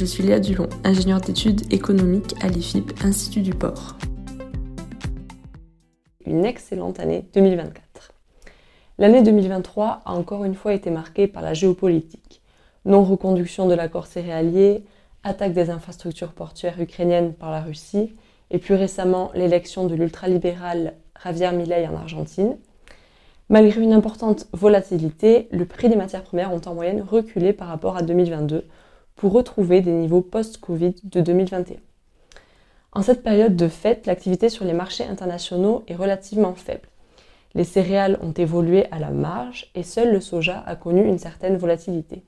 Léa Dulon, ingénieure d'études économiques à l'IFIP, Institut du Port. Une excellente année 2024. L'année 2023 a encore une fois été marquée par la géopolitique. Non-reconduction de l'accord céréalier, attaque des infrastructures portuaires ukrainiennes par la Russie, et plus récemment l'élection de l'ultralibéral Javier Milei en Argentine. Malgré une importante volatilité, le prix des matières premières ont en moyenne reculé par rapport à 2022 pour retrouver des niveaux post-Covid de 2021. En cette période de fête, l'activité sur les marchés internationaux est relativement faible. Les céréales ont évolué à la marge et seul le soja a connu une certaine volatilité.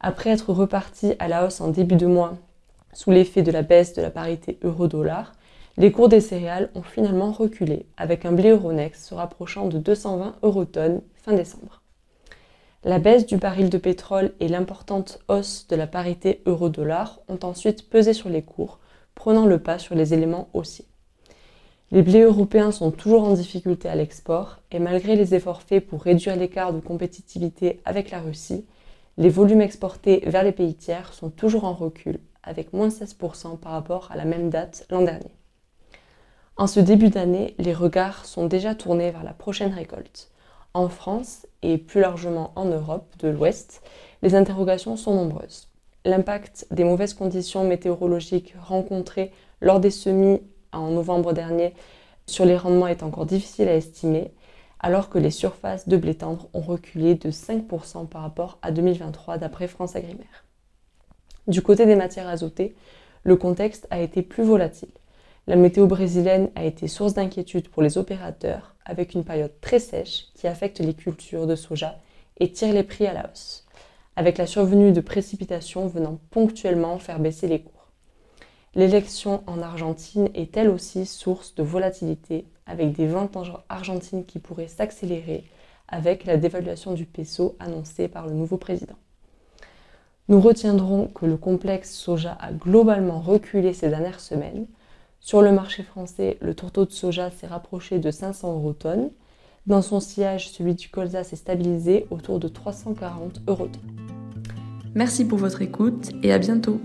Après être reparti à la hausse en début de mois sous l'effet de la baisse de la parité euro-dollar, les cours des céréales ont finalement reculé, avec un blé Euronext se rapprochant de 220 eurotonnes fin décembre. La baisse du baril de pétrole et l'importante hausse de la parité euro-dollar ont ensuite pesé sur les cours, prenant le pas sur les éléments haussiers. Les blés européens sont toujours en difficulté à l'export et malgré les efforts faits pour réduire l'écart de compétitivité avec la Russie, les volumes exportés vers les pays tiers sont toujours en recul, avec moins 16% par rapport à la même date l'an dernier. En ce début d'année, les regards sont déjà tournés vers la prochaine récolte. En France et plus largement en Europe de l'Ouest, les interrogations sont nombreuses. L'impact des mauvaises conditions météorologiques rencontrées lors des semis en novembre dernier sur les rendements est encore difficile à estimer, alors que les surfaces de blé tendre ont reculé de 5% par rapport à 2023 d'après France Agrimaire. Du côté des matières azotées, le contexte a été plus volatile. La météo brésilienne a été source d'inquiétude pour les opérateurs, avec une période très sèche qui affecte les cultures de soja et tire les prix à la hausse, avec la survenue de précipitations venant ponctuellement faire baisser les cours. L'élection en Argentine est elle aussi source de volatilité, avec des ventes en Argentine qui pourraient s'accélérer avec la dévaluation du peso annoncée par le nouveau président. Nous retiendrons que le complexe soja a globalement reculé ces dernières semaines, sur le marché français, le tourteau de soja s'est rapproché de 500 euros tonnes. Dans son sillage, celui du colza s'est stabilisé autour de 340 euros tonnes. Merci pour votre écoute et à bientôt.